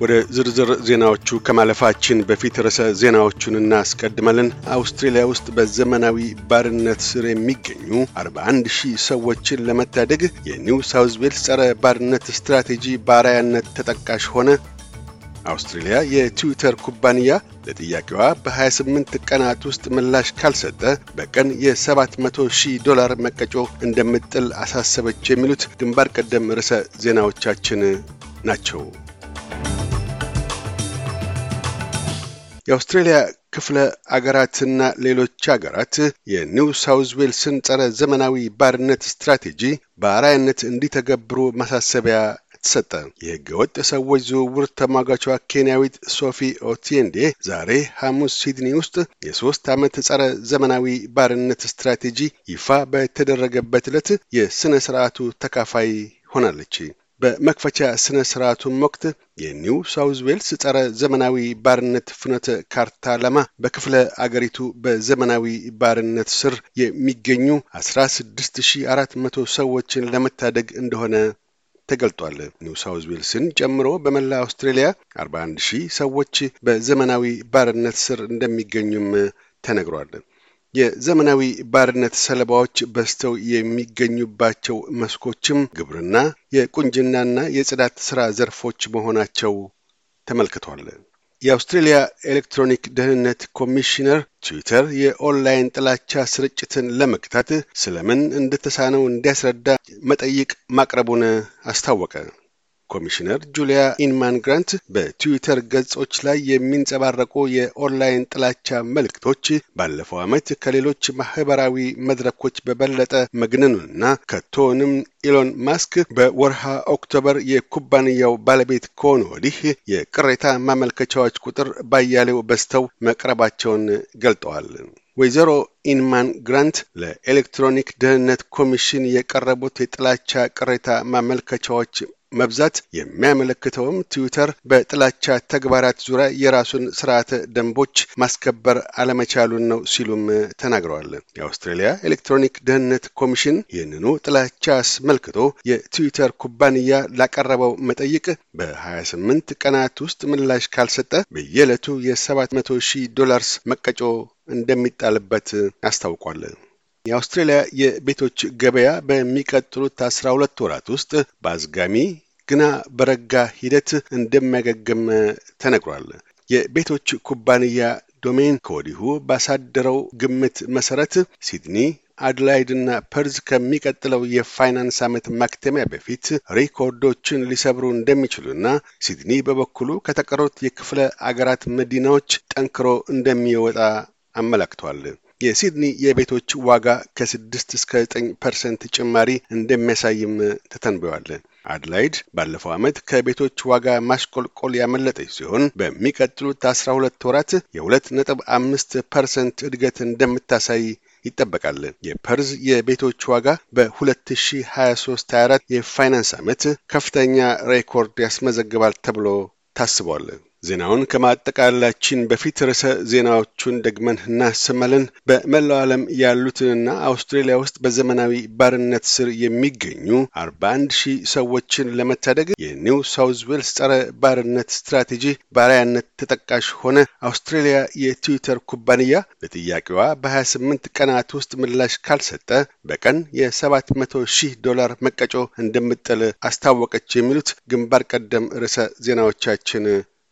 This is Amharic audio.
ወደ ዝርዝር ዜናዎቹ ከማለፋችን በፊት ርዕሰ ዜናዎቹን እናስቀድማለን። አውስትሬሊያ ውስጥ በዘመናዊ ባርነት ስር የሚገኙ 41 ሺህ ሰዎችን ለመታደግ የኒው ሳውዝ ዌልስ ጸረ ባርነት ስትራቴጂ በአርአያነት ተጠቃሽ ሆነ። አውስትሬሊያ የትዊተር ኩባንያ ለጥያቄዋ በ28 ቀናት ውስጥ ምላሽ ካልሰጠ በቀን የ700 ሺህ ዶላር መቀጮ እንደምጥል አሳሰበች። የሚሉት ግንባር ቀደም ርዕሰ ዜናዎቻችን ናቸው። የአውስትሬሊያ ክፍለ አገራትና ሌሎች አገራት የኒው ሳውዝ ዌልስን ጸረ ዘመናዊ ባርነት ስትራቴጂ በአርአያነት እንዲተገብሩ ማሳሰቢያ ተሰጠ። የሕገ ወጥ ሰዎች ዝውውር ተሟጋቿ ኬንያዊት ሶፊ ኦቲንዴ ዛሬ ሐሙስ ሲድኒ ውስጥ የሦስት ዓመት ጸረ ዘመናዊ ባርነት ስትራቴጂ ይፋ በተደረገበት ዕለት የሥነ ሥርዓቱ ተካፋይ ሆናለች። በመክፈቻ ሥነ ሥርዓቱም ወቅት የኒው ሳውዝ ዌልስ ጸረ ዘመናዊ ባርነት ፍኖተ ካርታ ዓላማ በክፍለ አገሪቱ በዘመናዊ ባርነት ስር የሚገኙ 16400 ሰዎችን ለመታደግ እንደሆነ ተገልጧል። ኒው ሳውዝ ዌልስን ጨምሮ በመላ አውስትሬሊያ 41 ሺህ ሰዎች በዘመናዊ ባርነት ስር እንደሚገኙም ተነግሯል። የዘመናዊ ባርነት ሰለባዎች በዝተው የሚገኙባቸው መስኮችም ግብርና፣ የቁንጅናና የጽዳት ሥራ ዘርፎች መሆናቸው ተመልክቷል። የአውስትሬሊያ ኤሌክትሮኒክ ደህንነት ኮሚሽነር ትዊተር የኦንላይን ጥላቻ ስርጭትን ለመግታት ስለምን እንደተሳነው እንዲያስረዳ መጠይቅ ማቅረቡን አስታወቀ። ኮሚሽነር ጁሊያ ኢንማን ግራንት በትዊተር ገጾች ላይ የሚንጸባረቁ የኦንላይን ጥላቻ መልእክቶች ባለፈው ዓመት ከሌሎች ማህበራዊ መድረኮች በበለጠ መግነኑንና ከቶንም ኢሎን ማስክ በወርሃ ኦክቶበር የኩባንያው ባለቤት ከሆኑ ወዲህ የቅሬታ ማመልከቻዎች ቁጥር ባያሌው በዝተው መቅረባቸውን ገልጠዋል። ወይዘሮ ኢንማን ግራንት ለኤሌክትሮኒክ ደህንነት ኮሚሽን የቀረቡት የጥላቻ ቅሬታ ማመልከቻዎች መብዛት የሚያመለክተውም ትዊተር በጥላቻ ተግባራት ዙሪያ የራሱን ስርዓተ ደንቦች ማስከበር አለመቻሉን ነው ሲሉም ተናግረዋል። የአውስትሬሊያ ኤሌክትሮኒክ ደህንነት ኮሚሽን ይህንኑ ጥላቻ አስመልክቶ የትዊተር ኩባንያ ላቀረበው መጠይቅ በ28 ቀናት ውስጥ ምላሽ ካልሰጠ በየዕለቱ የ700 ሺህ ዶላርስ መቀጮ እንደሚጣልበት አስታውቋል። የአውስትሬሊያ የቤቶች ገበያ በሚቀጥሉት አስራ ሁለት ወራት ውስጥ በአዝጋሚ ግና በረጋ ሂደት እንደሚያገግም ተነግሯል። የቤቶች ኩባንያ ዶሜን ከወዲሁ ባሳደረው ግምት መሰረት ሲድኒ አድላይድና ፐርዝ ከሚቀጥለው የፋይናንስ ዓመት ማክተሚያ በፊት ሪኮርዶችን ሊሰብሩ እንደሚችሉና ሲድኒ በበኩሉ ከተቀሩት የክፍለ አገራት መዲናዎች ጠንክሮ እንደሚወጣ አመላክቷል። የሲድኒ የቤቶች ዋጋ ከስድስት እስከ ዘጠኝ ፐርሰንት ጭማሪ እንደሚያሳይም ተተንብዋል። አድላይድ ባለፈው ዓመት ከቤቶች ዋጋ ማሽቆልቆል ያመለጠች ሲሆን በሚቀጥሉት አስራ ሁለት ወራት የሁለት ነጥብ አምስት ፐርሰንት እድገት እንደምታሳይ ይጠበቃል። የፐርዝ የቤቶች ዋጋ በ2023/24 የፋይናንስ ዓመት ከፍተኛ ሬኮርድ ያስመዘግባል ተብሎ ታስቧል። ዜናውን ከማጠቃላችን በፊት ርዕሰ ዜናዎቹን ደግመን እናሰማለን። በመላው ዓለም ያሉትንና አውስትሬሊያ ውስጥ በዘመናዊ ባርነት ስር የሚገኙ 41 ሺህ ሰዎችን ለመታደግ የኒው ሳውዝ ዌልስ ጸረ ባርነት ስትራቴጂ በአርአያነት ተጠቃሽ ሆነ። አውስትሬሊያ የትዊተር ኩባንያ ለጥያቄዋ በ28 ቀናት ውስጥ ምላሽ ካልሰጠ በቀን የ700 ሺህ ዶላር መቀጮ እንደምጥል አስታወቀች። የሚሉት ግንባር ቀደም ርዕሰ ዜናዎቻችን